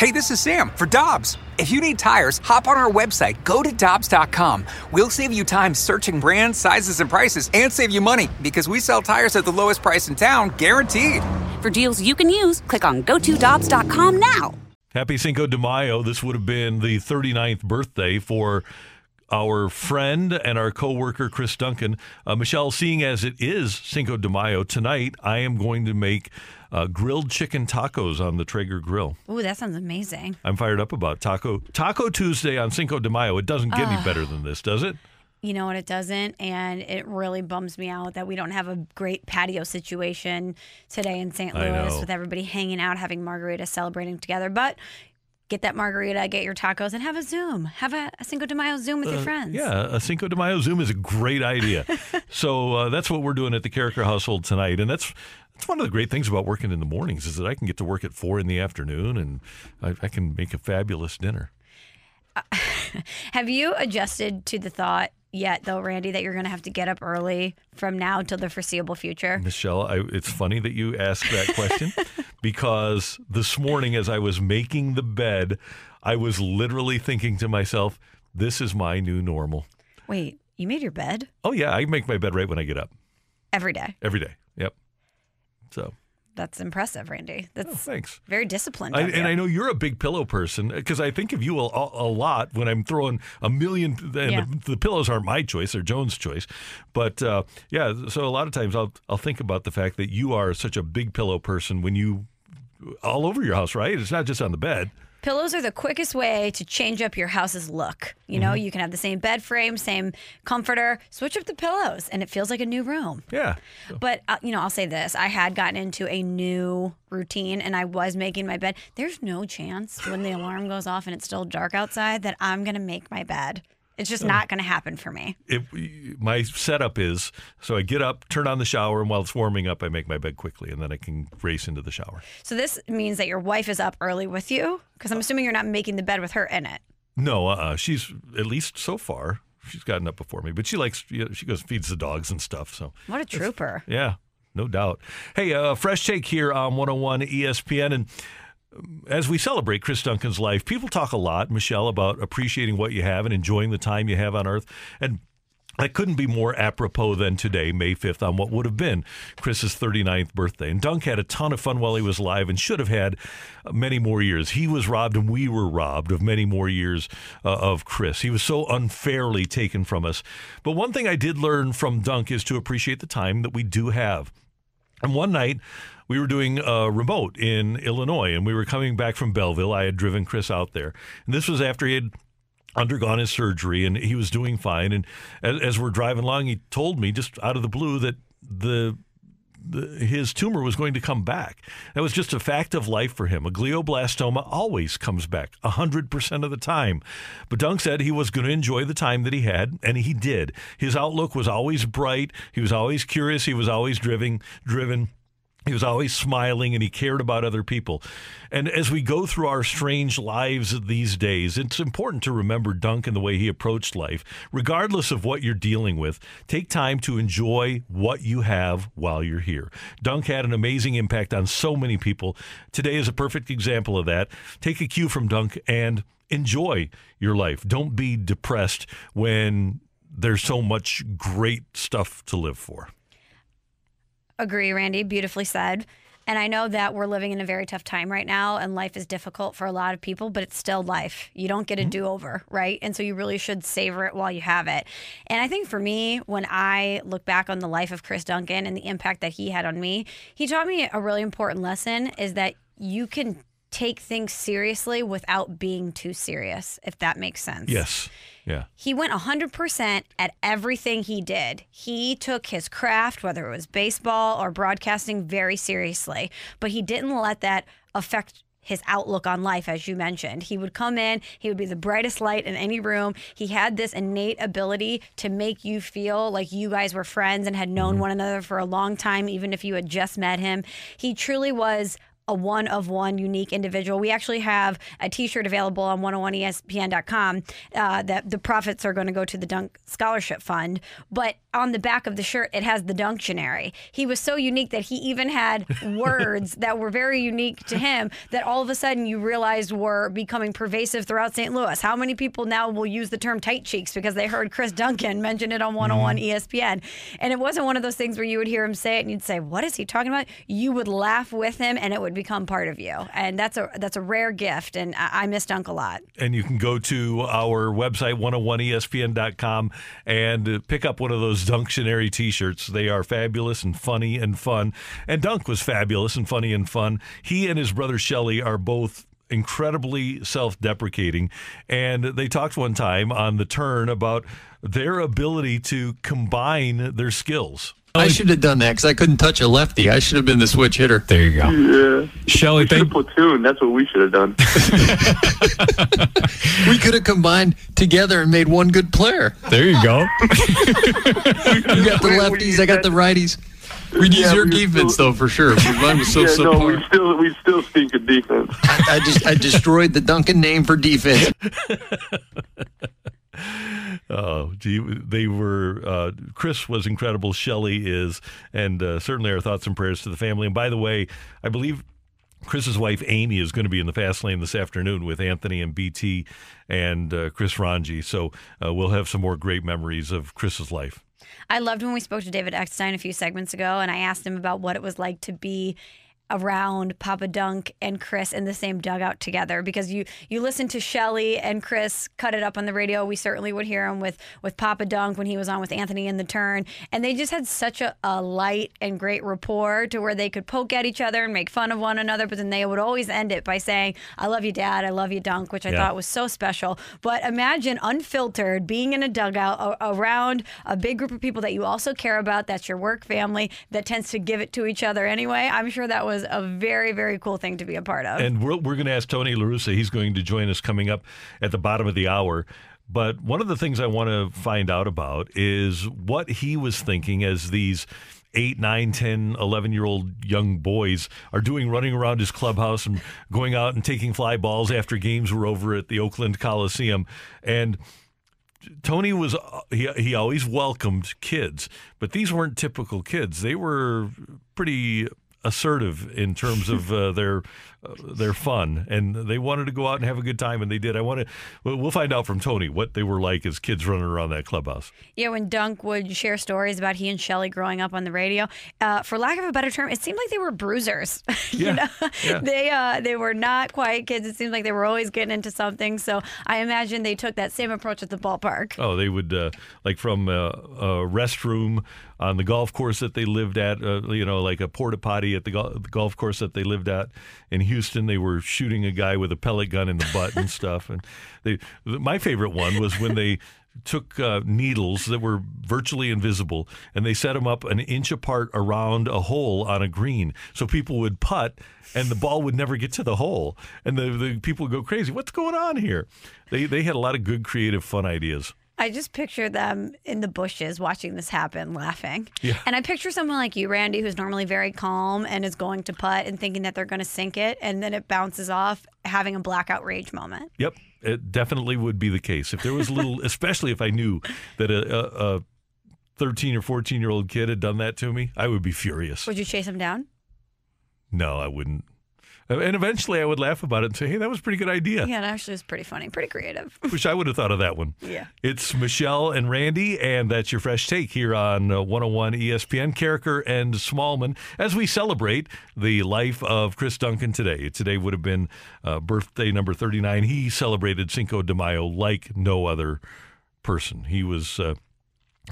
Hey, this is Sam for Dobbs. If you need tires, hop on our website, go to Dobbs.com. We'll save you time searching brands, sizes, and prices, and save you money because we sell tires at the lowest price in town, guaranteed. For deals you can use, click on GoToDobbs.com now. Happy Cinco de Mayo. This would have been the 39th birthday for our friend and our coworker Chris Duncan. Uh, Michelle, seeing as it is Cinco de Mayo tonight, I am going to make uh, grilled chicken tacos on the Traeger grill. Ooh, that sounds amazing. I'm fired up about taco Taco Tuesday on Cinco de Mayo. It doesn't get any better than this, does it? You know what? It doesn't. And it really bums me out that we don't have a great patio situation today in St. Louis with everybody hanging out, having margaritas, celebrating together. But get that margarita, get your tacos, and have a Zoom. Have a, a Cinco de Mayo Zoom with your friends. Uh, Yeah, a Cinco de Mayo Zoom is a great idea. so uh, that's what we're doing at the Karraker household tonight, and that's that's one of the great things about working in the mornings is that I can get to work at four in the afternoon, and I, I can make a fabulous dinner. Have you adjusted to the thought yet, though, Randy, that you're going to have to get up early from now till the foreseeable future? Michelle, I, it's funny that you asked that question because this morning, as I was making the bed, I was literally thinking to myself, "This is my new normal." Wait, you made your bed Oh yeah, I make my bed right when I get up every day. every day. Yep. So That's impressive, Randy. oh, That's thanks. very disciplined. I, and. I know you're a big pillow person because I think of you a, a lot when I'm throwing a million. And Yeah. the, the pillows aren't my choice; they're Joan's choice. But uh, yeah, so a lot of times I'll I'll think about the fact that you are such a big pillow person when you all over your house, right? It's not just on the bed. Pillows are the quickest way to change up your house's look. You know, Mm-hmm. you can have the same bed frame, same comforter, switch up the pillows, and it feels like a new room. Yeah. But, uh, you know, I'll say this I had gotten into a new routine and I was making my bed. There's no chance when the alarm goes off and it's still dark outside that I'm going to make my bed. It's just not going to happen for me. It, my setup is so I get up, turn on the shower, and while it's warming up, I make my bed quickly, and then I can race into the shower. So this means that your wife is up early with you because I'm assuming you're not making the bed with her in it. No, uh, she's at least so far she's gotten up before me, but she likes you know, she goes feeds the dogs and stuff. So What a trooper. yeah, no doubt. Hey, uh, fresh take here on 101 ESPN, and as we celebrate Chris Duncan's life, people talk a lot, Michelle, about appreciating what you have and enjoying the time you have on Earth, and. That couldn't be more apropos than today, May 5th, on what would have been Chris's 39th birthday. And Dunk had a ton of fun while he was alive and should have had many more years. He was robbed and we were robbed of many more years uh, of Chris. He was so unfairly taken from us. But one thing I did learn from Dunk is to appreciate the time that we do have. And one night, we were doing a remote in Illinois, and we were coming back from Belleville. I had driven Chris out there, and this was after he had undergone his surgery, and he was doing fine. And as, as we're driving along, he told me just out of the blue that the, his tumor was going to come back. That was just a fact of life for him. A glioblastoma always comes back 100% of the time. But Dunk said he was going to enjoy the time that he had, and he did. His outlook was always bright. He was always curious. He was always driven, driven. He was always smiling and he cared about other people. And as we go through our strange lives these days, it's important to remember Dunk and the way he approached life. Regardless of what you're dealing with, take time to enjoy what you have while you're here. Dunk had an amazing impact on so many people. Today is a perfect example of that. Take a cue from Dunk and enjoy your life. Don't be depressed when there's so much great stuff to live for. Agree, Randy. Beautifully said. And I know that we're living in a very tough time right now, and life is difficult for a lot of people, but it's still life. You don't get a mm-hmm. do over, right? And so you really should savor it while you have it. And I think for me, when I look back on the life of Chris Duncan and the impact that he had on me, he taught me a really important lesson is that you can take things seriously without being too serious, if that makes sense. Yes. Yeah. He went 100% at everything he did. He took his craft, whether it was baseball or broadcasting, very seriously, but he didn't let that affect his outlook on life, as you mentioned. He would come in, he would be the brightest light in any room. He had this innate ability to make you feel like you guys were friends and had known mm-hmm. one another for a long time, even if you had just met him. He truly was a one of one unique individual. We actually have a T-shirt available on 101ESPN.com uh, that the profits are going to go to the Dunk Scholarship Fund. But on the back of the shirt, it has the Dunctionary. He was so unique that he even had words that were very unique to him that all of a sudden you realized were becoming pervasive throughout St. Louis. How many people now will use the term tight cheeks because they heard Chris Duncan mention it on 101 ESPN? And it wasn't one of those things where you would hear him say it and you'd say, "What is he talking about?" You would laugh with him, and it would become part of you. And that's a that's a rare gift. And I, I miss Dunk a lot. And you can go to our website, 101ESPN.com, and pick up one of those Dunctionary t shirts. They are fabulous and funny and fun. And Dunk was fabulous and funny and fun. He and his brother Shelley are both incredibly self deprecating. And they talked one time on the turn about their ability to combine their skills. Oh, I should have done that because I couldn't touch a lefty. I should have been the switch hitter. There you go. Yeah. Shelley, We should thank have platoon. That's what we should have done. We could have combined together and made one good player. there you go. You got the lefties, I got the righties. We'd use Yeah, your we were defense still- though for sure. because Mine was so yeah, no, we still we still stink at defense. I just I destroyed the Duncan name for defense. Oh, gee, they were. Uh, Chris was incredible. Shelley is, and uh, certainly our thoughts and prayers to the family. And by the way, I believe Chris's wife Amy is going to be in the fast lane this afternoon with Anthony and BT and uh, Chris Ranji. So uh, we'll have some more great memories of Chris's life. I loved when we spoke to David Eckstein a few segments ago, and I asked him about what it was like to be around Papa Dunk and Chris in the same dugout together because you you listen to Shelley and Chris cut it up on the radio. We certainly would hear him with with Papa Dunk when he was on with Anthony in the turn, and they just had such a, a light and great rapport to where they could poke at each other and make fun of one another, but then they would always end it by saying, "I love you, Dad. I love you, Dunk," which I Yeah. thought was so special. But imagine unfiltered being in a dugout a- around a big group of people that you also care about. That's your work family that tends to give it to each other anyway. I'm sure that was a very, very cool thing to be a part of. And we're, we're going to ask Tony LaRussa. He's going to join us coming up at the bottom of the hour. But one of the things I want to find out about is what he was thinking as these 8, 9, 10, 11 year old young boys are doing running around his clubhouse and going out and taking fly balls after games were over at the Oakland Coliseum. And Tony was he he always welcomed kids, but these weren't typical kids. They were pretty assertive in terms of uh, their uh, their fun, and they wanted to go out and have a good time, and they did. I want to. We'll find out from Tony what they were like as kids running around that clubhouse. Yeah, when Dunk would share stories about he and Shelley growing up on the radio, uh, for lack of a better term, it seemed like they were bruisers. you Yeah, know, yeah. they uh, they were not quiet kids. It seemed like they were always getting into something. So I imagine they took that same approach at the ballpark. Oh, they would uh, like from uh, a restroom on the golf course that they lived at, uh, you know, like a porta potty at the, gol- the golf course that they lived at in Houston. They were shooting a guy with a pellet gun in the butt and stuff. And they, my favorite one was when they took uh, needles that were virtually invisible and they set them up an inch apart around a hole on a green, so people would putt and the ball would never get to the hole, and the, the people would go crazy. What's going on here? They they had a lot of good, creative, fun ideas. I just picture them in the bushes watching this happen, laughing. Yeah. And I picture someone like you, Randy, who's normally very calm and is going to putt and thinking that they're going to sink it, and then it bounces off, having a blackout rage moment. Yep, it definitely would be the case. If there was a little, especially if I knew that a, a, a 13 or 14 year old kid had done that to me, I would be furious. Would you chase him down? No, I wouldn't. And eventually I would laugh about it and say, hey, that was a pretty good idea. Yeah, it actually was pretty funny, pretty creative. Wish I would have thought of that one. Yeah. It's Michelle and Randy, and that's your fresh take here on uh, 101 ESPN. Karraker and Smallmon as we celebrate the life of Chris Duncan today. Today would have been uh, birthday number 39. He celebrated Cinco de Mayo like no other person. He was uh,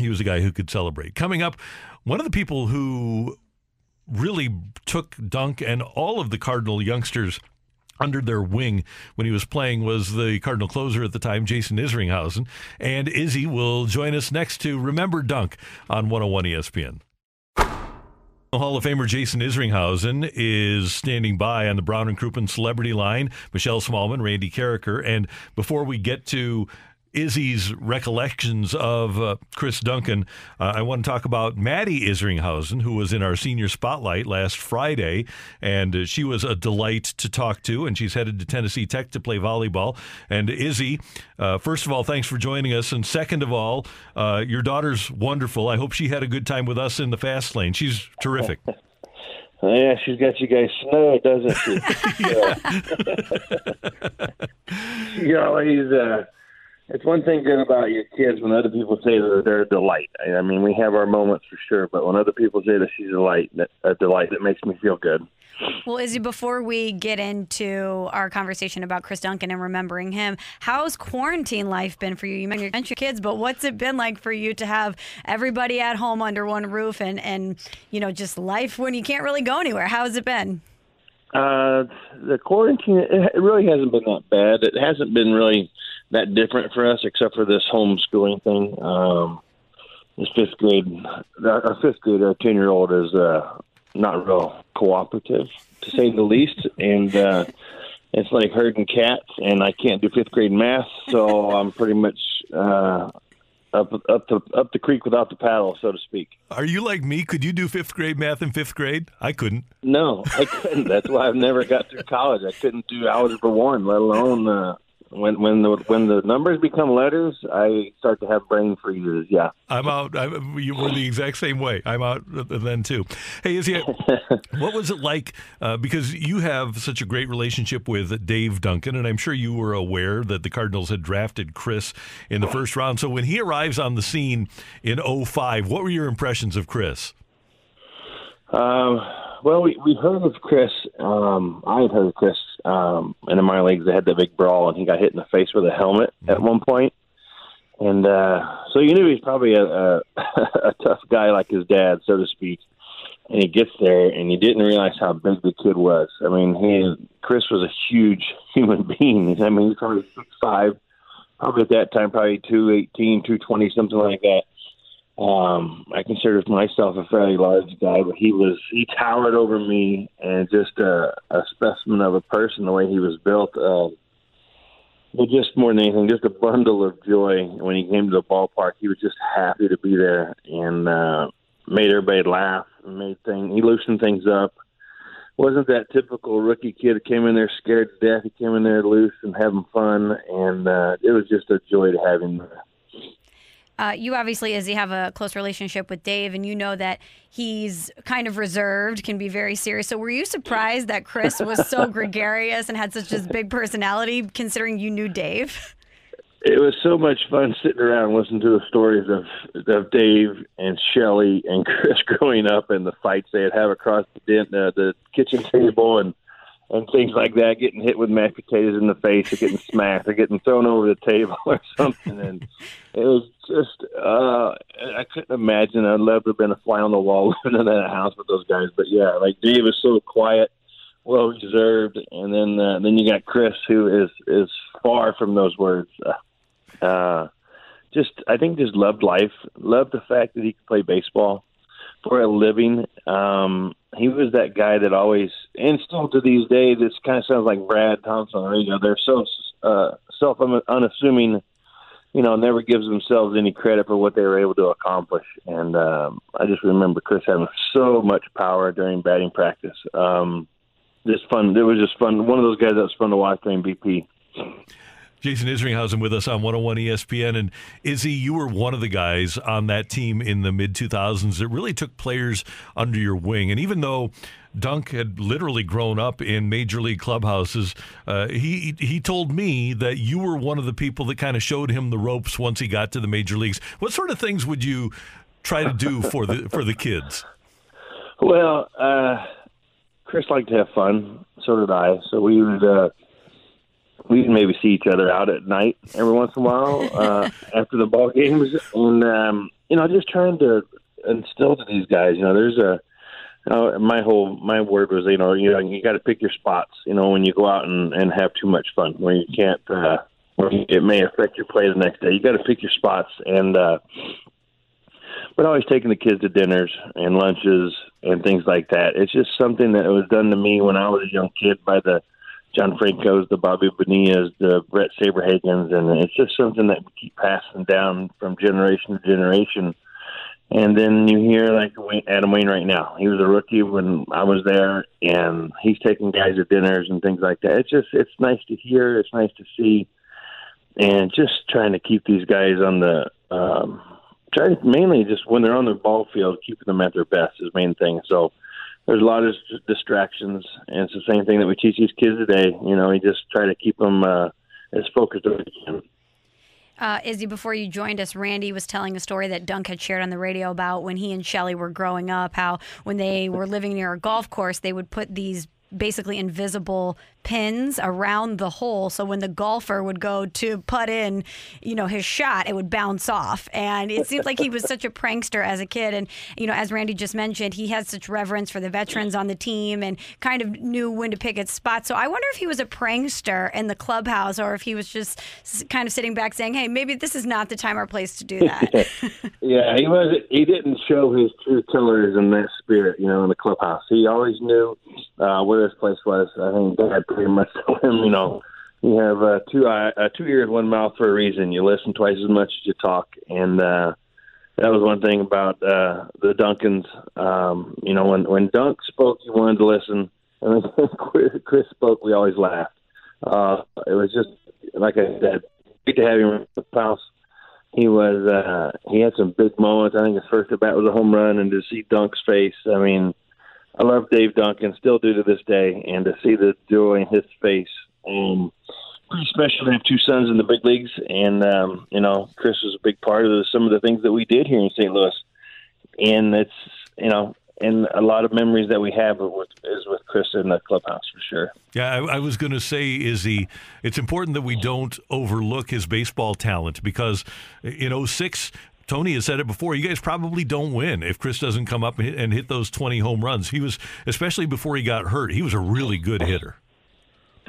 he was a guy who could celebrate. Coming up, one of the people who really took Dunk and all of the Cardinal youngsters under their wing when he was playing was the Cardinal closer at the time, Jason Isringhausen. And Izzy will join us next to Remember Dunk on 101 ESPN. Hall of Famer Jason Isringhausen is standing by on the Brown and Crouppen celebrity line. Michelle Smallmon, Randy Karraker. And before we get to Izzy's recollections of uh, Chris Duncan, uh, I want to talk about Maddie Isringhausen, who was in our senior spotlight last Friday, and uh, she was a delight to talk to. And she's headed to Tennessee Tech to play volleyball. And Izzy, uh, first of all, thanks for joining us, and second of all, uh, your daughter's wonderful. I hope she had a good time with us in the fast lane. She's terrific. Yeah, she's got you guys snowed, doesn't she? yeah. she always. Uh, it's one thing good about your kids when other people say that they're a delight. I mean, we have our moments for sure, but when other people say that she's a delight, that, a delight, that makes me feel good. Well, Izzy, before we get into our conversation about Chris Duncan and remembering him, how's quarantine life been for you? You mentioned your kids, but what's it been like for you to have everybody at home under one roof and, and you know, just life when you can't really go anywhere? How has it been? Uh, the quarantine, it really hasn't been that bad. It hasn't been really that different for us, except for this homeschooling thing. Um, this fifth grade, our fifth grade, our ten year old is uh, not real cooperative, to say the least, and uh, it's like herding cats. And I can't do fifth grade math, so I'm pretty much uh, up up the up the creek without the paddle, so to speak. Are you like me? Could you do fifth grade math in fifth grade? I couldn't. No, I couldn't. That's why I've never got through college. I couldn't do algebra one, let alone uh, when when the when the numbers become letters, I start to have brain freezes. Yeah, I'm out. I, you were the exact same way. I'm out then too. Hey, Izzy, what was it like? Uh, because you have such a great relationship with Dave Duncan, and I'm sure you were aware that the Cardinals had drafted Chris in the first round. So when he arrives on the scene in 05, what were your impressions of Chris? Um, well, we we heard of Chris. Um, I had heard of Chris um, in the minor leagues. They had that big brawl, and he got hit in the face with a helmet mm-hmm. at one point. And uh, so you knew he was probably a, a, a tough guy like his dad, so to speak. And he gets there, and you didn't realize how big the kid was. I mean, he Chris was a huge human being. I mean, he's probably six five, probably at that time probably two eighteen, two twenty, something like that um, I consider myself a fairly large guy, but he was he towered over me and just a, a specimen of a person. The way he was built, uh, but just more than anything, just a bundle of joy. When he came to the ballpark, he was just happy to be there and uh, made everybody laugh. And made thing he loosened things up. Wasn't that typical rookie kid who came in there scared to death? He came in there loose and having fun, and uh, it was just a joy to have him there. Uh, you obviously, as Izzy, have a close relationship with Dave, and you know that he's kind of reserved, can be very serious. So, were you surprised that Chris was so gregarious and had such a big personality, considering you knew Dave? It was so much fun sitting around listening to the stories of of Dave and Shelley and Chris growing up and the fights they'd have across the, uh, the kitchen table and and things like that, getting hit with mashed potatoes in the face or getting smashed or getting thrown over the table or something. And it was just, uh, I couldn't imagine. I'd love to have been a fly on the wall living in that house with those guys. But yeah, like Dave is so quiet, well reserved. And then, uh, then you got Chris who is, is far from those words. Uh, just, I think just loved life, loved the fact that he could play baseball for a living. Um, he was that guy that always, and still to these days, this kind of sounds like Brad Thompson on the radio. They're so uh, self unassuming, you know, never gives themselves any credit for what they were able to accomplish. And um, I just remember Chris having so much power during batting practice. Um, just fun. It was just fun. One of those guys that was fun to watch during BP. Jason Isringhausen with us on 101 ESPN. And Izzy, you were one of the guys on that team in the mid 2000s that really took players under your wing. And even though Dunk had literally grown up in major league clubhouses, uh, he he told me that you were one of the people that kind of showed him the ropes once he got to the major leagues. What sort of things would you try to do for the for the kids? Well, uh, Chris liked to have fun. So did I. So we would. Uh, we can maybe see each other out at night every once in a while uh, after the ball games, and um, you know, just trying to instill to these guys. You know, there's a uh, my whole my word was you know you know you got to pick your spots. You know, when you go out and and have too much fun, where you can't. Uh, where it may affect your play the next day. You got to pick your spots, and uh, but always taking the kids to dinners and lunches and things like that. It's just something that was done to me when I was a young kid by the John Franco's, the Bobby Bonilla's, the Brett Saberhagens, and it's just something that we keep passing down from generation to generation. And then you hear like Adam Wainwright now. He was a rookie when I was there, and he's taking guys to dinners and things like that. It's just it's nice to hear. It's nice to see, and just trying to keep these guys on the um, trying mainly just when they're on the ball field, keeping them at their best is main thing. So there's a lot of distractions, and it's the same thing that we teach these kids today. You know, we just try to keep them uh, as focused as we can. Uh, Izzy, before you joined us, Randy was telling a story that Dunk had shared on the radio about when he and Shelley were growing up, how when they were living near a golf course, they would put these basically invisible pins around the hole so when the golfer would go to put in you know his shot it would bounce off. And it seems like he was such a prankster as a kid. And you know as randy just mentioned he had such reverence for the veterans on the team and kind of knew when to pick its spot. So i wonder if he was a prankster in the clubhouse or if he was just kind of sitting back saying hey maybe this is not the time or place to do that. Yeah he was he didn't show his true colors in that spirit you know in the clubhouse. He always knew uh, where his place was. I think dad pretty much told him, you know, you have uh, two uh, two ears, one mouth for a reason. You listen twice as much as you talk, and uh, that was one thing about uh, the Duncans. Um, you know, when when Dunk spoke, you wanted to listen, and when Chris spoke, we always laughed. Uh, it was just like I said, great to have him in the house. He was uh, he had some big moments. I think his first at bat was a home run, and to see Dunk's face, I mean I love Dave Duncan, still do to this day, and to see the joy in his face. Um, pretty special to have two sons in the big leagues, and um, you know, Chris was a big part of the, some of the things that we did here in St. Louis, and it's you know, and a lot of memories that we have with, is with Chris in the clubhouse for sure. Yeah, I, I was going to say, Izzy, it's important that we don't overlook his baseball talent because in 06, Tony has said it before. You guys probably don't win if Chris doesn't come up and hit those 20 home runs. He was, especially before he got hurt, he was a really good hitter.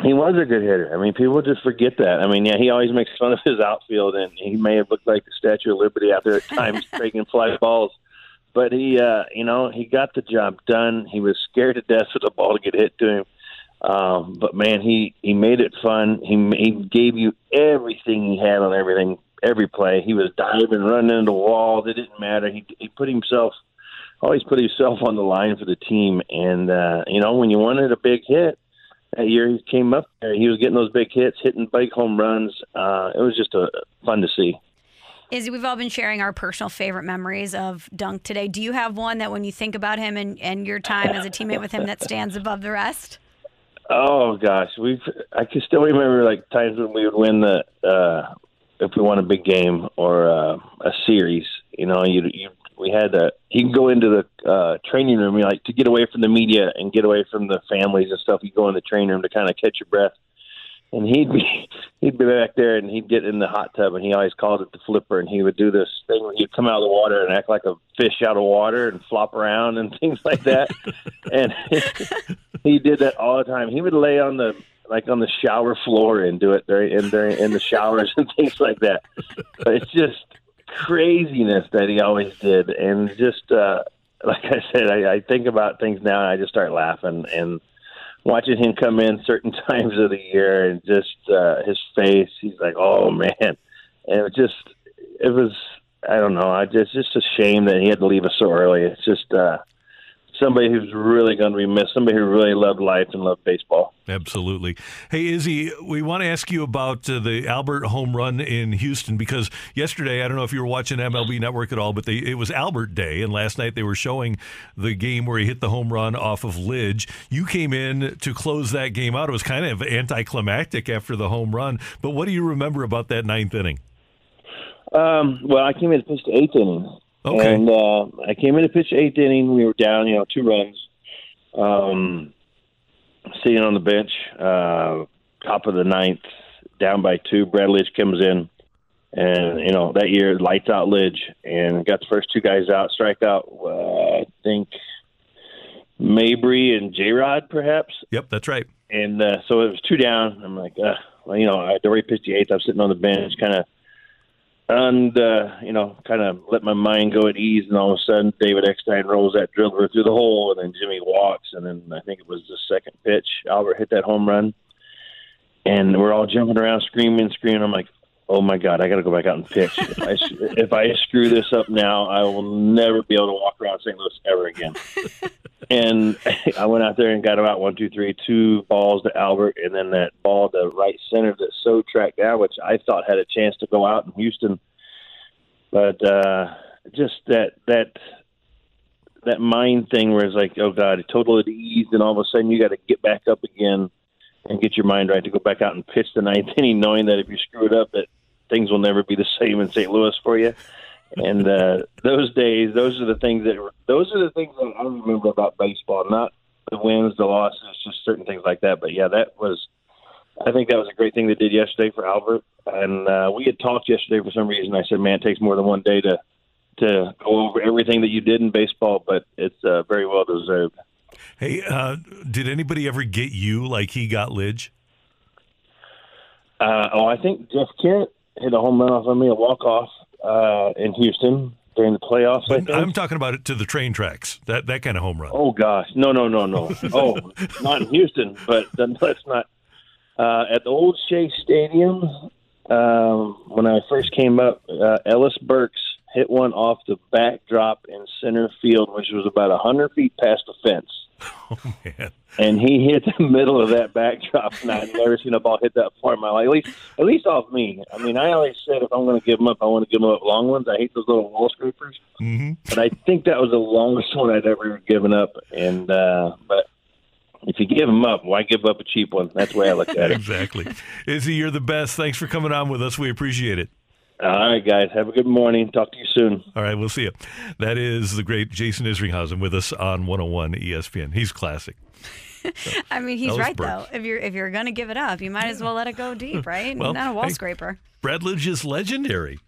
He was a good hitter. I mean, people just forget that. I mean, yeah, he always makes fun of his outfield, and he may have looked like the Statue of Liberty out there at times taking fly balls. But he, uh, you know, he got the job done. He was scared to death for the ball to get hit to him. Um, but man, he he made it fun. He he gave you everything he had on everything every play. He was diving, running into walls. It didn't matter. He he put himself always put himself on the line for the team. And uh, you know, when you wanted a big hit that year, he came up there. He was getting those big hits, hitting big home runs. Uh, it was just a, fun to see. Izzy, we've all been sharing our personal favorite memories of Dunk today. Do you have one that when you think about him and, and your time as a teammate with him that stands above the rest? Oh gosh, we've I can still remember like times when we would win the uh if we won a big game or uh, a series, you know, you, you we had to. You can go into the uh, training room, you like to get away from the media and get away from the families and stuff. You go in the training room to kind of catch your breath. And he'd be he'd be back there and he'd get in the hot tub and he always called it the flipper and he would do this thing where he'd come out of the water and act like a fish out of water and flop around and things like that. and he did that all the time. He would lay on the like on the shower floor and do it during in during in the showers and things like that. But it's just craziness that he always did, and just uh, like I said, I, I think about things now and I just start laughing and watching him come in certain times of the year and just uh, his face. He's like, oh man, and it just it was I don't know. I just just a shame that he had to leave us so early. It's just. uh somebody who's really going to be missed, somebody who really loved life and loved baseball. Absolutely. Hey, Izzy, we want to ask you about uh, the Albert home run in Houston because yesterday, I don't know if you were watching MLB Network at all, but they, it was Albert Day, and last night they were showing the game where he hit the home run off of Lidge. You came in to close that game out. It was kind of anticlimactic after the home run, but what do you remember about that ninth inning? Um, well, I came in to pitch the eighth inning, Okay. And uh, I came in to pitch eighth inning. We were down, you know, two runs. Um, sitting on the bench, uh, top of the ninth, down by two. Brad Lidge comes in, and you know that year lights out Lidge, and got the first two guys out. Strike out, uh, I think Mabry and J Rod, perhaps. Yep, that's right. And uh, so it was two down. I'm like, uh, well, you know, I'd already pitched the eighth. I'm sitting on the bench, kind of and uh, you know, kind of let my mind go at ease. And all of a sudden, David Eckstein rolls that driller through the hole, and then Jimmy walks, and then I think it was the second pitch. Albert hit that home run, and we're all jumping around, screaming, screaming. I'm like, oh my god, I got to go back out and pitch. if, I, if I screw this up now, I will never be able to walk around St. Louis ever again. and I went out there and got about one, two, three, two balls to Albert, and then that ball to right center that so tracked down, which I thought had a chance to go out in Houston. But uh, just that that that mind thing where it's like, oh god, total at ease, and all of a sudden you got to get back up again and get your mind right to go back out and pitch the ninth inning, knowing that if you screw it up, that things will never be the same in St. Louis for you. And uh, those days, those are the things that those are the things that I remember about baseball, not the wins, the losses, just certain things like that. But yeah, that was. I think that was a great thing they did yesterday for Albert. And uh, we had talked yesterday for some reason. I said, "Man, it takes more than one day to to go over everything that you did in baseball, but it's uh, very well deserved." Hey, uh, did anybody ever get you like he got Lidge? Uh, oh, I think Jeff Kent hit a home run off of me, a walk off uh, in Houston during the playoffs. I think. I'm talking about it to the train tracks. That that kind of home run. Oh gosh, no, no, no, no. oh, not in Houston, but let's not. Uh, at the old Shea Stadium, um, when I first came up, uh, Ellis Burks hit one off the backdrop in center field, which was about a hundred feet past the fence. Oh man. and he hit the middle of that backdrop, and I've never seen a ball hit that far in my life. At least, at least off me. I mean, I always said if I'm going to give them up, I want to give them up long ones. I hate those little wall scrapers, hmm but I think that was the longest one I'd ever given up. And uh, but if you give them up, why give up a cheap one? That's the way I look at it. exactly. Izzy, you're the best. Thanks for coming on with us. We appreciate it. All right, guys, have a good morning. Talk to you soon. All right, we'll see you. That is the great Jason Isringhausen with us on 101 ESPN. He's classic. I mean, he's Ellis right Burke. though. If you're if you're gonna give it up, you might as well let it go deep, right? Well, Not a wall hey. scraper. Brad Lidge is legendary.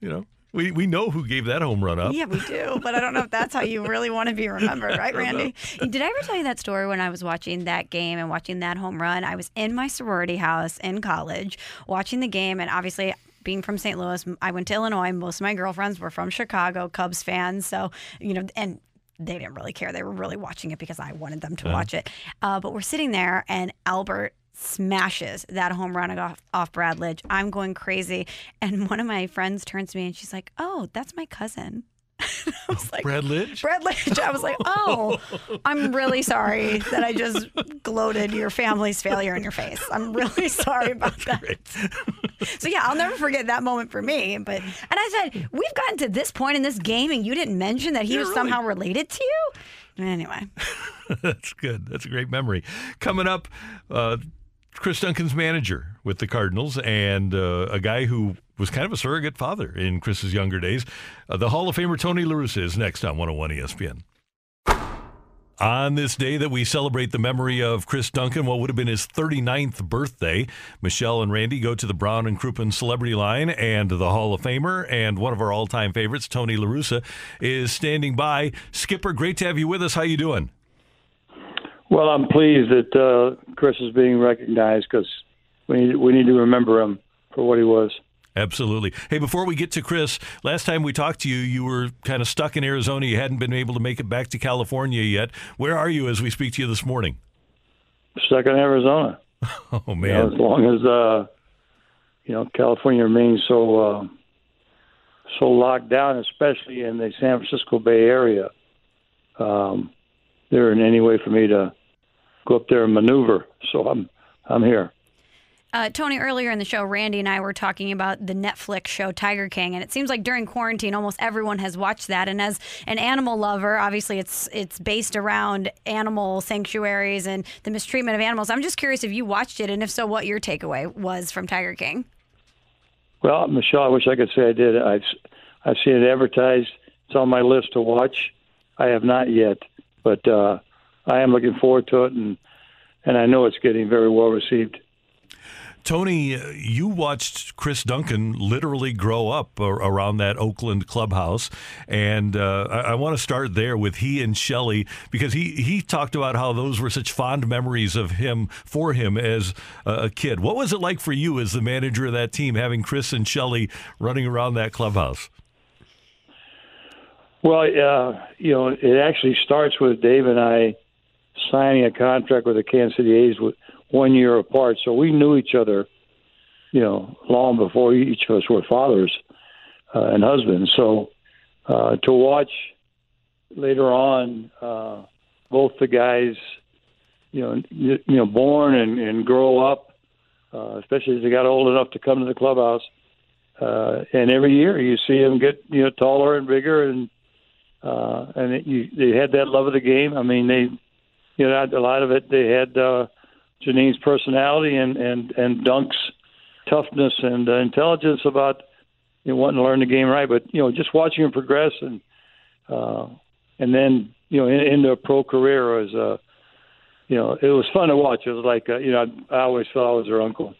You know, we, we know who gave that home run up. Yeah, we do, but I don't know if that's how you really want to be remembered, right, Randy? Did I ever tell you that story when I was watching that game and watching that home run? I was in my sorority house in college watching the game, and obviously, being from St. Louis, I went to Illinois. Most of my girlfriends were from Chicago, Cubs fans. So, you know, and they didn't really care. They were really watching it because I wanted them to watch it. Uh, but we're sitting there, and Albert smashes that home run off, off Brad Lidge. I'm going crazy. And one of my friends turns to me and she's like, Oh, that's my cousin. I was like, Brad Lidge? Brad Lidge. I was like, oh, I'm really sorry that I just gloated your family's failure in your face. I'm really sorry about that. so yeah, I'll never forget that moment for me. But and I said, we've gotten to this point in this game, and you didn't mention that he was somehow related to you. Anyway, That's good. That's a great memory. Coming up, uh, Chris Duncan's manager with the Cardinals and uh, a guy who was kind of a surrogate father in Chris's younger days. Uh, the Hall of Famer Tony La Russa is next on 101 ESPN. On this day that we celebrate the memory of Chris Duncan, what would have been his 39th birthday, Michelle and Randy go to the Brown and Crouppen celebrity line, and the Hall of Famer and one of our all-time favorites, Tony La Russa, is standing by. Skipper, great to have you with us. How you doing? Well, I'm pleased that uh, Chris is being recognized because we need, we need to remember him for what he was. Absolutely. Hey, before we get to Chris, last time we talked to you, you were kind of stuck in Arizona. You hadn't been able to make it back to California yet. Where are you as we speak to you this morning? Stuck in Arizona. Oh, You know, man. as long as uh, you know California remains so uh, so locked down, especially in the San Francisco Bay Area, um, there in any way for me to go up there and maneuver. So I'm I'm here. uh, Tony, earlier in the show, Randy and I were talking about the Netflix show Tiger King, and it seems like during quarantine, almost everyone has watched that. And as an animal lover, obviously it's it's based around animal sanctuaries and the mistreatment of animals. I'm just curious if you watched it, and if so, what your takeaway was from Tiger King. Well, Michelle, I wish I could say I did. I've I've seen it advertised. It's on my list to watch. I have not yet, but uh, I am looking forward to it, and and I know it's getting very well received. Tony, you watched Chris Duncan literally grow up around that Oakland clubhouse. And uh, I, I want to start there with he and Shelley because he, he talked about how those were such fond memories of him for him as a, a kid. What was it like for you as the manager of that team, having Chris and Shelley running around that clubhouse? Well, uh, you know, it actually starts with Dave and I signing a contract with the Kansas City A's with, one year apart, so we knew each other, you know, long before each of us were fathers uh, and husbands. So uh, to watch later on uh, both the guys, you know, you, know, born and, and grow up, uh, especially as they got old enough to come to the clubhouse. Uh, and every year you see them get you know taller and bigger, and uh, and it, you, they had that love of the game. I mean, they you know a lot of it they had uh, Janine's personality and and and Dunk's toughness and uh, intelligence about you know, wanting to learn the game right. But you know, just watching him progress and uh, and then you know in, into a pro career was uh, you know it was fun to watch. It was like uh, you know I, I always felt I was their uncle.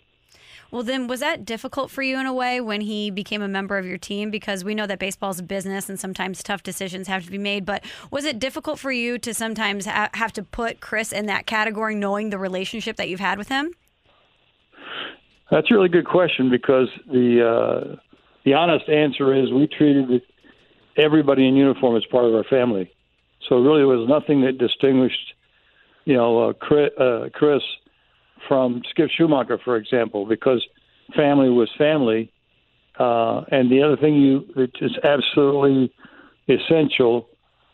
Well, then, was that difficult for you in a way when he became a member of your team? Because we know that baseball is a business and sometimes tough decisions have to be made. But was it difficult for you to sometimes ha- have to put Chris in that category, knowing the relationship that you've had with him? That's a really good question because the uh, the honest answer is we treated everybody in uniform as part of our family. So really, there was nothing that distinguished, you know, uh, Chris, uh, Chris from Skip Schumaker, for example, because family was family. Uh, and the other thing you that is absolutely essential,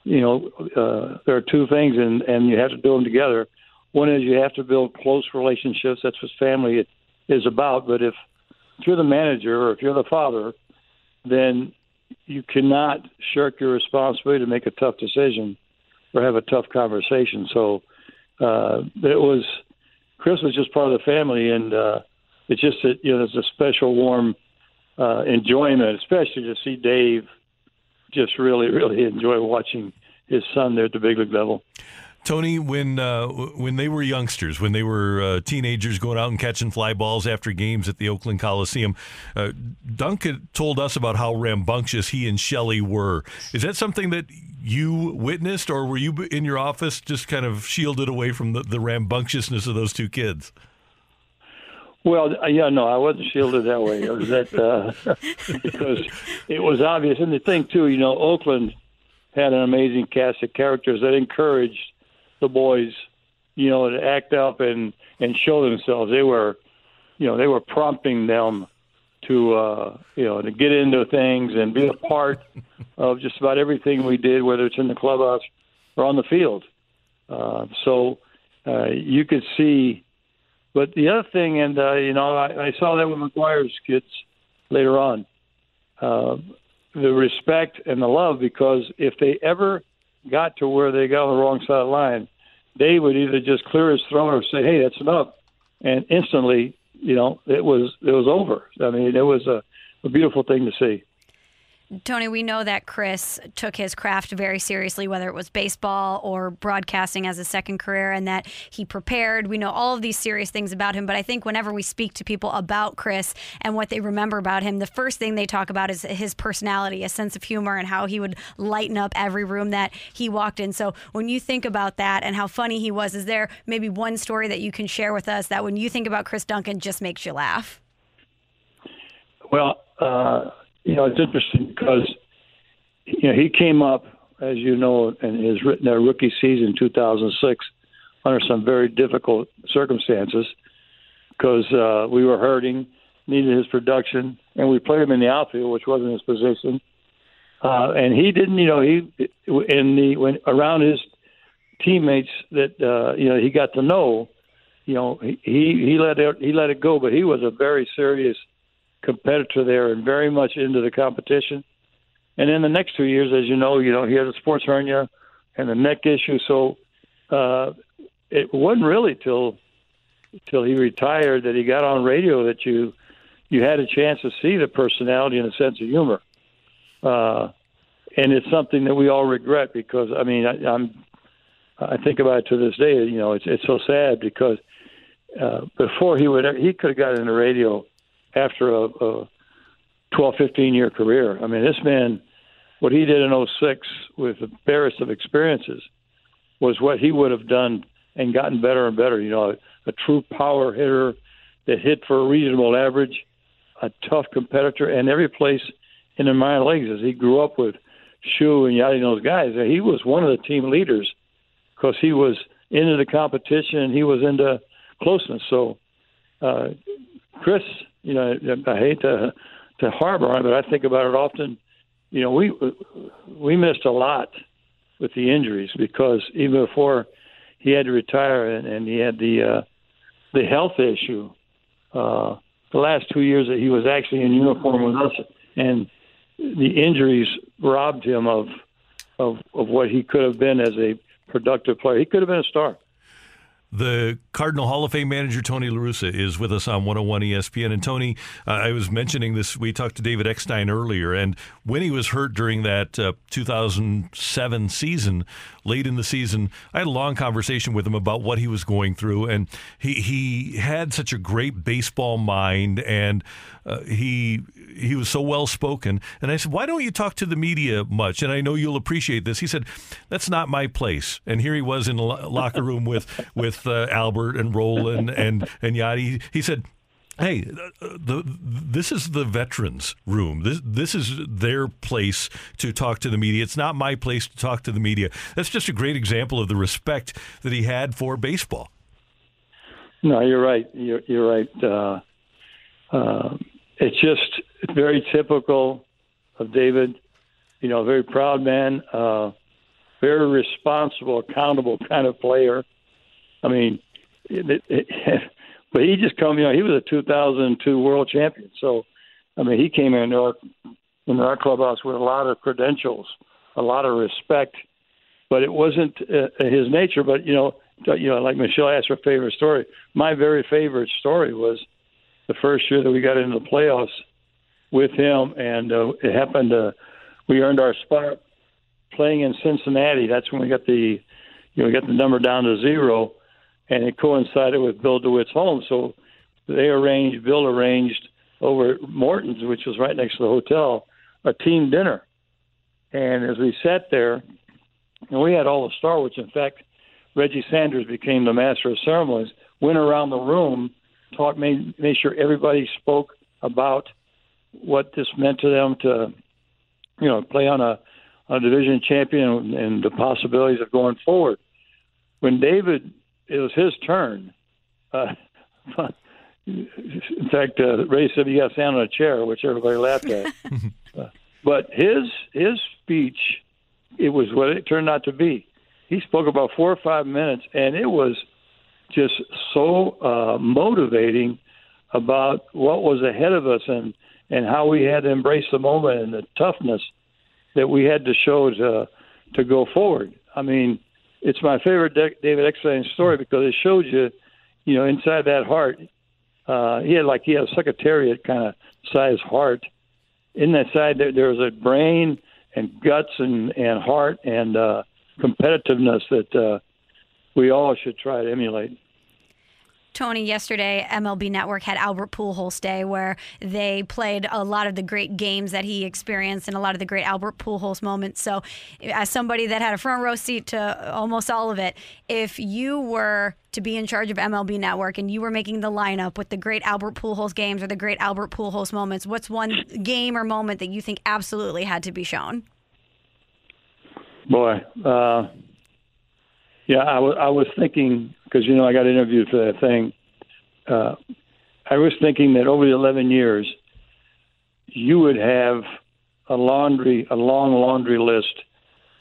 you know, uh, there are two things, and and you have to do them together. One is you have to build close relationships. That's what family is about. But if, if you're the manager or if you're the father, then you cannot shirk your responsibility to make a tough decision or have a tough conversation. So uh, it was Chris was just part of the family, and uh, it's just that you know there's a special warm uh, enjoyment, especially to see Dave just really really enjoy watching his son there at the big league level. Tony, when uh, when they were youngsters, when they were uh, teenagers going out and catching fly balls after games at the Oakland Coliseum, uh, Dunk told us about how rambunctious he and Shelley were. Is that something that you witnessed, or were you in your office just kind of shielded away from the, the rambunctiousness of those two kids? Well, uh, yeah, no, I wasn't shielded that way. It was that uh, because it was obvious, and the thing too, you know, Oakland had an amazing cast of characters that encouraged the boys, you know, to act up and and show themselves. They were, you know, they were prompting them to uh, you know to get into things and be a part of just about everything we did, whether it's in the clubhouse or on the field. Uh, so uh, you could see. But the other thing, and uh, you know, I, I saw that with McGwire's kids later on, uh, the respect and the love, because if they ever got to where they got on the wrong side of the line, Dave would either just clear his throat or say, "Hey, that's enough," and instantly, you know, it was it was over. I mean, it was a, a beautiful thing to see. Tony, we know that Chris took his craft very seriously, whether it was baseball or broadcasting as a second career, and that he prepared. We know all of these serious things about him, but I think whenever we speak to people about Chris and what they remember about him, the first thing they talk about is his personality, a sense of humor, and how he would lighten up every room that he walked in. So when you think about that and how funny he was, is there maybe one story that you can share with us that when you think about Chris Duncan just makes you laugh? Well, uh you know, it's interesting because you know he came up, as you know, in his written uh, rookie season, 2006, under some very difficult circumstances because uh, we were hurting, needed his production, and we played him in the outfield, which wasn't his position. Uh, and he didn't, you know, he in the when around his teammates that uh, you know he got to know, you know, he he let it he let it go, but he was a very serious competitor there and very much into the competition. And in the next two years, as you know, you know he had a sports hernia and a neck issue, so uh, it wasn't really till till he retired that he got on radio that you you had a chance to see the personality and a sense of humor. Uh, and it's something that we all regret because I mean I, I'm I think about it to this day. You know, it's it's so sad because uh, before he would he could have gotten into radio after a, a 12, 15 year career. I mean, this man, what he did in 06 with the barest of experiences was what he would have done and gotten better and better. You know, a, a true power hitter that hit for a reasonable average, a tough competitor, and every place in the minor leagues as he grew up with Shu and Yadi and those guys, he was one of the team leaders because he was into the competition and he was into closeness. So, uh, Chris, you know, I hate to to harbor on it, but I think about it often. You know, we we missed a lot with the injuries because even before he had to retire and, and he had the uh, the health issue. Uh, the last two years that he was actually in uniform with us, and the injuries robbed him of of of what he could have been as a productive player. He could have been a star. The Cardinal Hall of Fame manager Tony La Russa is with us on 101 ESPN. And Tony, uh, I was mentioning this. We talked to David Eckstein earlier, and when he was hurt during that uh, 2007 season, late in the season, I had a long conversation with him about what he was going through, and he he had such a great baseball mind, and uh, he he was so well spoken. And I said, "Why don't you talk to the media much?" And I know you'll appreciate this. He said, "That's not my place." And here he was in the locker room with with uh, Albert and Roland and and Yadi. He said, Hey, the, this is the veterans room. This this is their place to talk to the media. It's not my place to talk to the media. That's just a great example of the respect that he had for baseball. No, you're right. You're, you're right. Uh, uh, it's just very typical of David. You know, a very proud man, uh, very responsible, accountable kind of player. I mean, it, it, but he just come. You know, he was a 2002 world champion. So, I mean, he came into our in our clubhouse with a lot of credentials, a lot of respect. But it wasn't uh, his nature. But you know, you know, like Michelle asked her favorite story. My very favorite story was the first year that we got into the playoffs with him, and uh, it happened. Uh, we earned our spot playing in Cincinnati. That's when we got the, you know, we got the number down to zero and it coincided with Bill DeWitt's home. So they arranged, Bill arranged over at Morton's, which was right next to the hotel, a team dinner. And as we sat there, and we had all the star, which in fact Reggie Sanders became the master of ceremonies, went around the room, talked, made, made sure everybody spoke about what this meant to them to, you know, play on a, a division champion and, and the possibilities of going forward. When David it was his turn. Uh, in fact, uh, Ray said he got stand on a chair, which everybody laughed at. uh, but his his speech, it was what it turned out to be. He spoke about four or five minutes, and it was just so uh, motivating about what was ahead of us and and how we had to embrace the moment and the toughness that we had to show to to go forward. I mean, it's my favorite David Eckstein story because it shows you, you know, inside that heart, uh, he had like he had a secretariat kind of size heart. In that side, there, there was a brain and guts and and heart and uh, competitiveness that uh, we all should try to emulate. Tony, yesterday MLB Network had Albert Pujols Day, where they played a lot of the great games that he experienced and a lot of the great Albert Pujols moments. So, as somebody that had a front row seat to almost all of it, if you were to be in charge of MLB Network and you were making the lineup with the great Albert Pujols games or the great Albert Pujols moments, what's one game or moment that you think absolutely had to be shown? Boy, uh, yeah, I, w- I was thinking because you know I got interviewed for that thing. Uh, I was thinking that over the 11 years, you would have a laundry, a long laundry list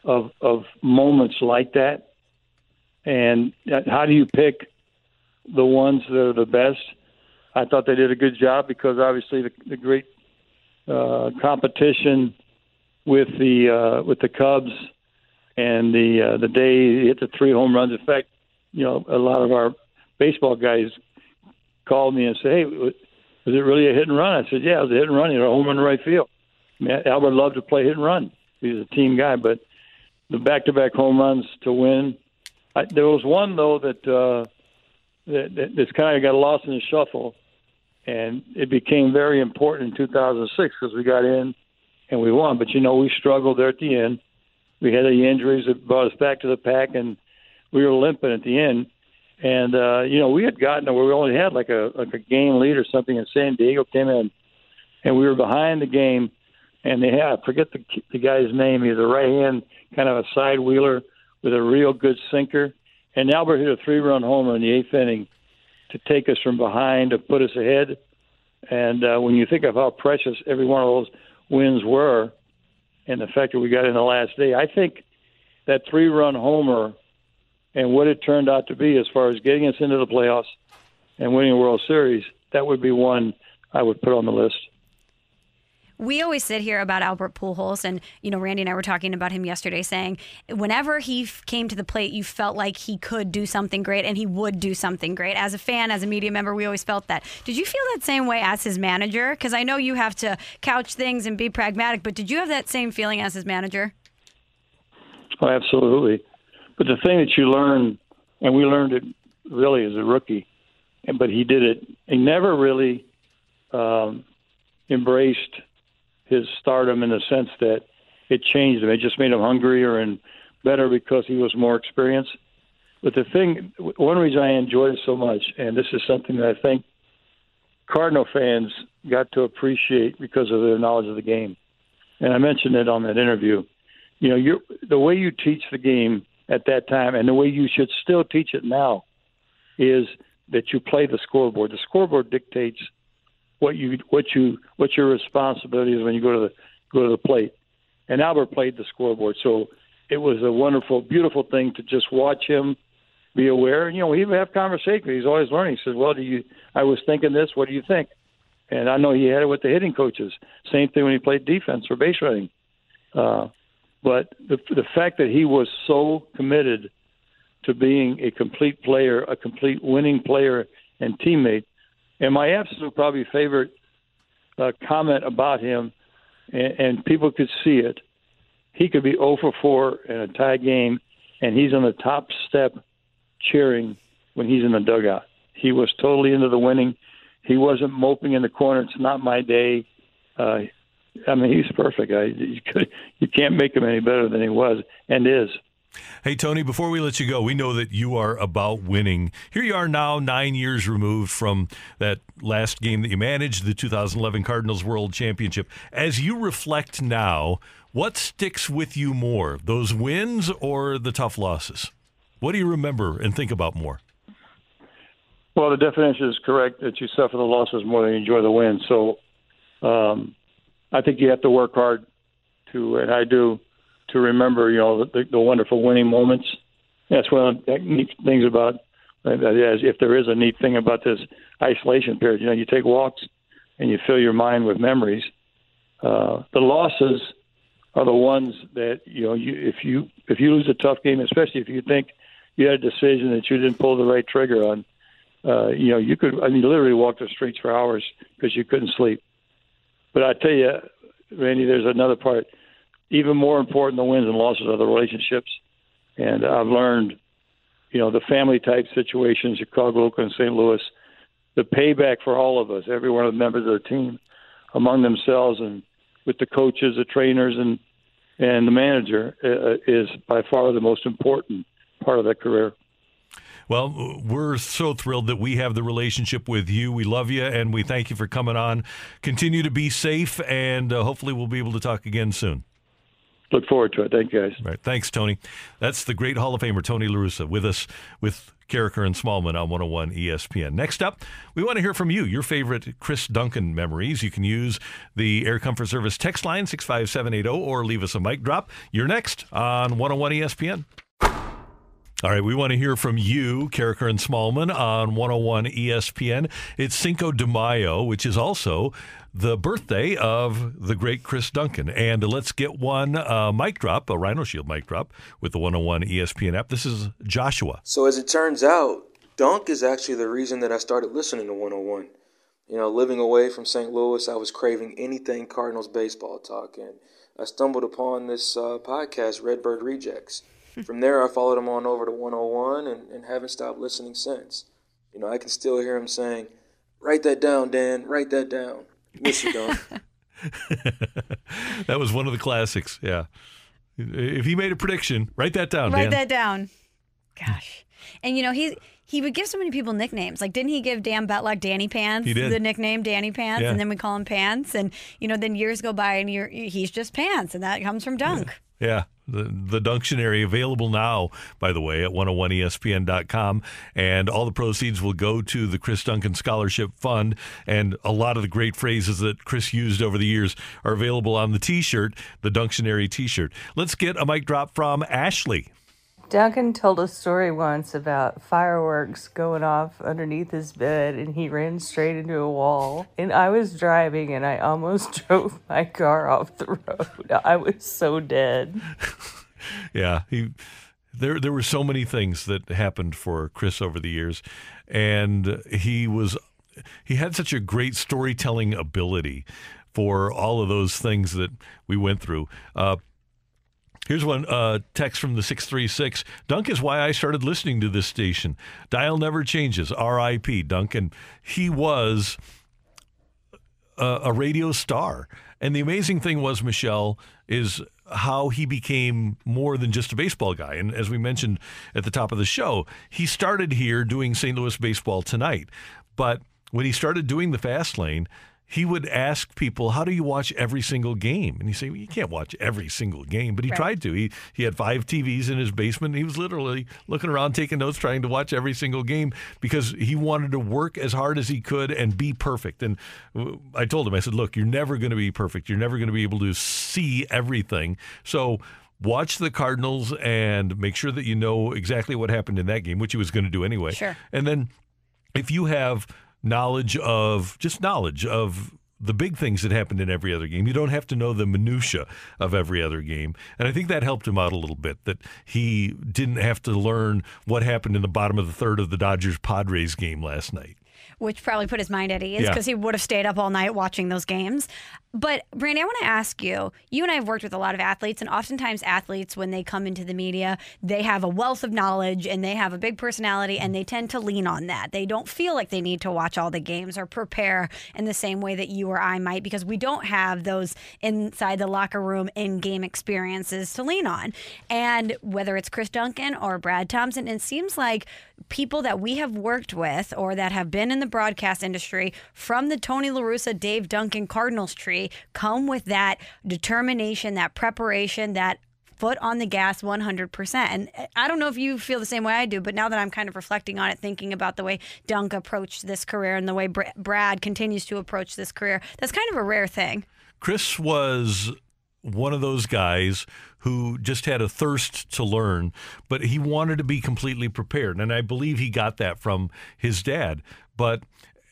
of of moments like that. And how do you pick the ones that are the best? I thought they did a good job because obviously the, the great uh, competition with the uh, with the Cubs and the uh, the day he hit the three home runs. In fact, you know, a lot of our baseball guys called me and said, "Hey, was it really a hit and run?" I said, "Yeah, it was a hit and run. He had a home run to right field." I mean, Albert loved to play hit and run. He was a team guy, but the back-to-back home runs to win. I, there was one though that uh, that, that kind of got lost in the shuffle, and it became very important in 2006 because we got in and we won. But you know, we struggled there at the end we had the injuries that brought us back to the pack, and we were limping at the end. And uh, you know, we had gotten where we only had like a like a game lead or something, and San Diego came in, and we were behind the game, and they had I forget the the guy's name. He's a right hand kind of a side wheeler with a real good sinker, and Albert hit a three run homer in the eighth inning to take us from behind to put us ahead. And uh, when you think of how precious every one of those wins were, and the fact that we got in the last day, I think that three-run homer and what it turned out to be as far as getting us into the playoffs and winning a World Series, that would be one I would put on the list. We always sit here about Albert Pujols, and you know, Randy and I were talking about him yesterday, saying whenever he f- came to the plate, you felt like he could do something great, and he would do something great. As a fan, as a media member, we always felt that. Did you feel that same way as his manager? Because I know you have to couch things and be pragmatic, but did you have that same feeling as his manager? Oh, absolutely. But the thing that you learn, and we learned it really as a rookie, but he did it. He never really um, embraced his stardom in the sense that it changed him. It just made him hungrier and better because he was more experienced. But the thing, one reason I enjoyed it so much, and this is something that I think Cardinal fans got to appreciate because of their knowledge of the game. And I mentioned it on that interview. You know, you the way you teach the game at that time, and the way you should still teach it now, is that you play the scoreboard. The scoreboard dictates what you what you what your responsibility is when you go to the go to the plate. And Albert played the scoreboard, so it was a wonderful, beautiful thing to just watch him be aware. And you know, we even have conversations. He's always learning. He says, "Well, do you? I was thinking this. What do you think?" And I know he had it with the hitting coaches. Same thing when he played defense or base running. Uh, but the the fact that he was so committed to being a complete player, a complete winning player and teammate, and my absolute probably favorite uh, comment about him, and, and people could see it. He could be 0 for 4 in a tie game, and he's on the top step cheering when he's in the dugout. He was totally into the winning. He wasn't moping in the corner. It's not my day. Uh, I mean, he's perfect. I, you, could, you can't make him any better than he was and is. Hey, Tony, before we let you go, we know that you are about winning. Here you are now, nine years removed from that last game that you managed, the 2011 Cardinals World Championship. As you reflect now, what sticks with you more, those wins or the tough losses? What do you remember and think about more? Well, the definition is correct that you suffer the losses more than you enjoy the wins. So um, I think you have to work hard to, and I do, to remember, you know, the, the wonderful winning moments. That's one of the neat things about, as if there is a neat thing about this isolation period. You know, you take walks and you fill your mind with memories. Uh, the losses are the ones that you know. You, if you if you lose a tough game, especially if you think you had a decision that you didn't pull the right trigger on, uh, you know, you could. I mean, literally walk the streets for hours because you couldn't sleep. But I tell you, Randy, there's another part even more important than wins and losses are the relationships. And I've learned, you know, the family type situations, Chicago, Oakland, St. Louis, the payback for all of us, every one of the members of the team, among themselves and with the coaches, the trainers, and and the manager uh, is by far the most important part of that career. Well, we're so thrilled that we have the relationship with you. We love you and we thank you for coming on. Continue to be safe, and uh, hopefully, we'll be able to talk again soon. Look forward to it. Thank you, guys. All right. Thanks, Tony. That's the great Hall of Famer, Tony La Russa, with us with Karraker and Smallmon on 101 ESPN. Next up, we want to hear from you, your favorite Chris Duncan memories. You can use the Air Comfort Service text line 65780 or leave us a mic drop. You're next on 101 ESPN. All right, we want to hear from you, Karraker and Smallmon, on 101 ESPN. It's Cinco de Mayo, which is also the birthday of the great Chris Duncan. And let's get one uh, mic drop, a Rhino Shield mic drop, with the 101 ESPN app. This is Joshua. So, as it turns out, Dunk is actually the reason that I started listening to 101. You know, living away from St. Louis, I was craving anything Cardinals baseball talk, and I stumbled upon this uh, podcast, Redbird Rejects. From there, I followed him on over to 101 and, and haven't stopped listening since. You know, I can still hear him saying, Write that down, Dan, write that down. Miss you, Don. that was one of the classics, yeah. If he made a prediction, write that down, Write Dan. that down. Gosh. And you know, he he would give so many people nicknames. Like, didn't he give Dan Betluck Danny Pants He did. the nickname Danny Pants? Yeah. And then we call him Pants. And, you know, then years go by and you're, he's just Pants. And that comes from Dunk. Yeah, Yeah. The, the Dunctionary available now, by the way, at 101ESPN.com. And all the proceeds will go to the Chris Duncan Scholarship Fund. And a lot of the great phrases that Chris used over the years are available on the t shirt, the Dunctionary t shirt. Let's get a mic drop from Ashley. Duncan told a story once about fireworks going off underneath his bed and he ran straight into a wall. And I was driving and I almost drove my car off the road. I was so dead. yeah, he there there were so many things that happened for Chris over the years and he was he had such a great storytelling ability for all of those things that we went through. Uh, Here's one uh, text from the 636. Dunk is why I started listening to this station. Dial never changes. R.I.P. Dunk. And He was a, a radio star. And the amazing thing was, Michelle, is how he became more than just a baseball guy. And as we mentioned at the top of the show, he started here doing St. Louis baseball tonight. But when he started doing the fast lane, he would ask people, "How do you watch every single game?" And he say, well, "You can't watch every single game," but he right. tried to. He he had five TVs in his basement. He was literally looking around, taking notes, trying to watch every single game because he wanted to work as hard as he could and be perfect. And uh, I told him, I said, "Look, you're never going to be perfect. You're never going to be able to see everything." So watch the Cardinals and make sure that you know exactly what happened in that game, which he was going to do anyway. Sure. And then if you have knowledge of just knowledge of the big things that happened in every other game. You don't have to know the minutia of every other game. And I think that helped him out a little bit that he didn't have to learn what happened in the bottom of the third of the Dodgers Padres game last night which probably put his mind at ease because yeah. he would have stayed up all night watching those games. But Brandy, I want to ask you. You and I have worked with a lot of athletes, and oftentimes athletes, when they come into the media, they have a wealth of knowledge and they have a big personality, and they tend to lean on that. They don't feel like they need to watch all the games or prepare in the same way that you or I might, because we don't have those inside the locker room in-game experiences to lean on. And whether it's Chris Duncan or Brad Thompson, it seems like people that we have worked with or that have been in the broadcast industry from the Tony La Russa, Dave Duncan Cardinals tree come with that determination, that preparation, that foot on the gas 100%. And uh, I don't know if you feel the same way I do, but now that I'm kind of reflecting on it, thinking about the way Dunk approached this career and the way Brad continues to approach this career, that's kind of a rare thing. Chris was one of those guys who just had a thirst to learn, but he wanted to be completely prepared. And I believe he got that from his dad. But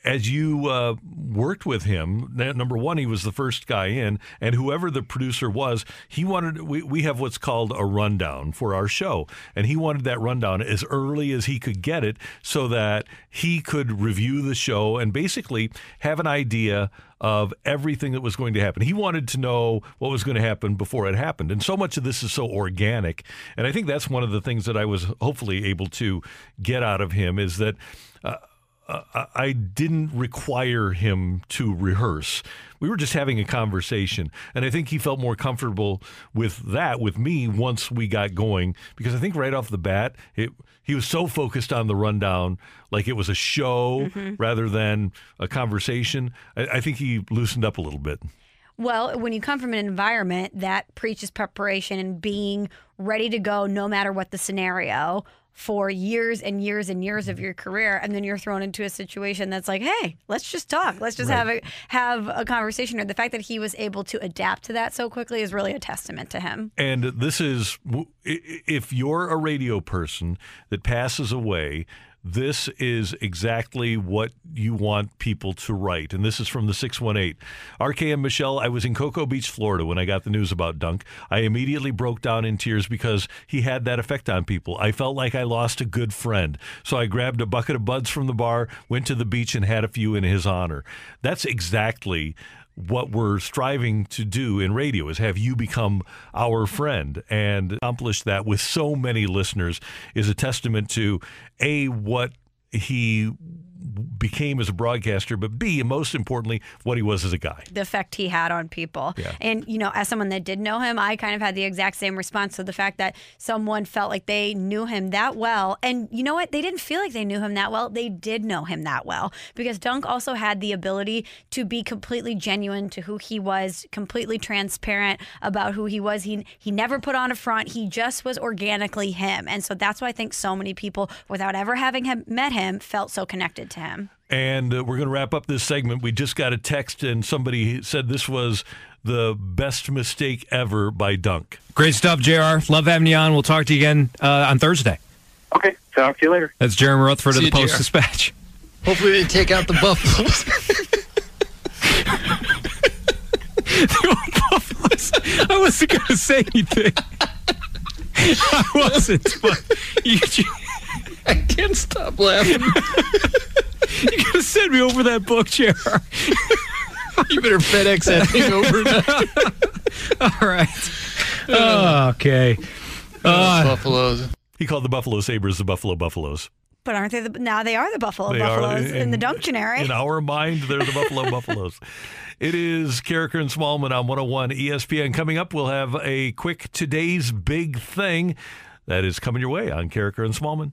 as you uh, worked with him, number one, he was the first guy in, and whoever the producer was, he wanted. We, we have what's called a rundown for our show, and he wanted that rundown as early as he could get it, so that he could review the show and basically have an idea of everything that was going to happen. He wanted to know what was going to happen before it happened, and so much of this is so organic, and I think that's one of the things that I was hopefully able to get out of him is that. Uh, I didn't require him to rehearse. We were just having a conversation. And I think he felt more comfortable with that with me once we got going because I think right off the bat, it, he was so focused on the rundown, like it was a show mm-hmm. rather than a conversation. I, I think he loosened up a little bit. Well, when you come from an environment that preaches preparation and being ready to go no matter what the scenario, for years and years and years of mm-hmm. your career and then you're thrown into a situation that's like hey let's just talk. Let's just right. have a have a conversation. Or the fact that he was able to adapt to that so quickly is really a testament to him. And this is if you're a radio person that passes away this is exactly what you want people to write. And this is from the 618. RK and Michelle, I was in Cocoa Beach, Florida when I got the news about Dunk. I immediately broke down in tears because he had that effect on people. I felt like I lost a good friend. So I grabbed a bucket of buds from the bar, went to the beach, and had a few in his honor. That's exactly what we're striving to do in radio is have you become our friend. And accomplish that with so many listeners is a testament to a what he became as a broadcaster, but B, and most importantly, what he was as a guy. the effect he had on people. Yeah. And, you know, as someone that did know him, I kind of had the exact same response. So the fact that someone felt like they knew him that well, and you know what? They didn't feel like they knew him that well. They did know him that well because Dunk also had the ability to be completely genuine to who he was, completely transparent about who he was. He, he never put on a front, he just was organically him. And so that's why I think so many people, without ever having met him, felt so connected to him. And uh, we're going to wrap up this segment. We just got a text, and somebody said this was the best mistake ever by Dunk. Great stuff, JR. Love having you on. We'll talk to you again uh, on Thursday. Okay, talk to you later. That's Jeremy Rutherford of the Post Dispatch. Hopefully they take out the buffaloes. Buffaloes. I wasn't going to say anything. I wasn't, but you, you, I can't stop laughing. you got to send me over that book, chair. You better FedEx that thing over. now. All right. Oh, okay. Uh, buffaloes. He called the Buffalo Sabres the Buffalo Buffaloes. But aren't they the, now they are the Buffalo They are Buffaloes in, the Dunctionary? In our mind, they're the Buffalo Buffaloes. It is Karraker and Smallmon on 101 ESPN. Coming up, we'll have a quick today's big thing that is coming your way on Karraker and Smallmon.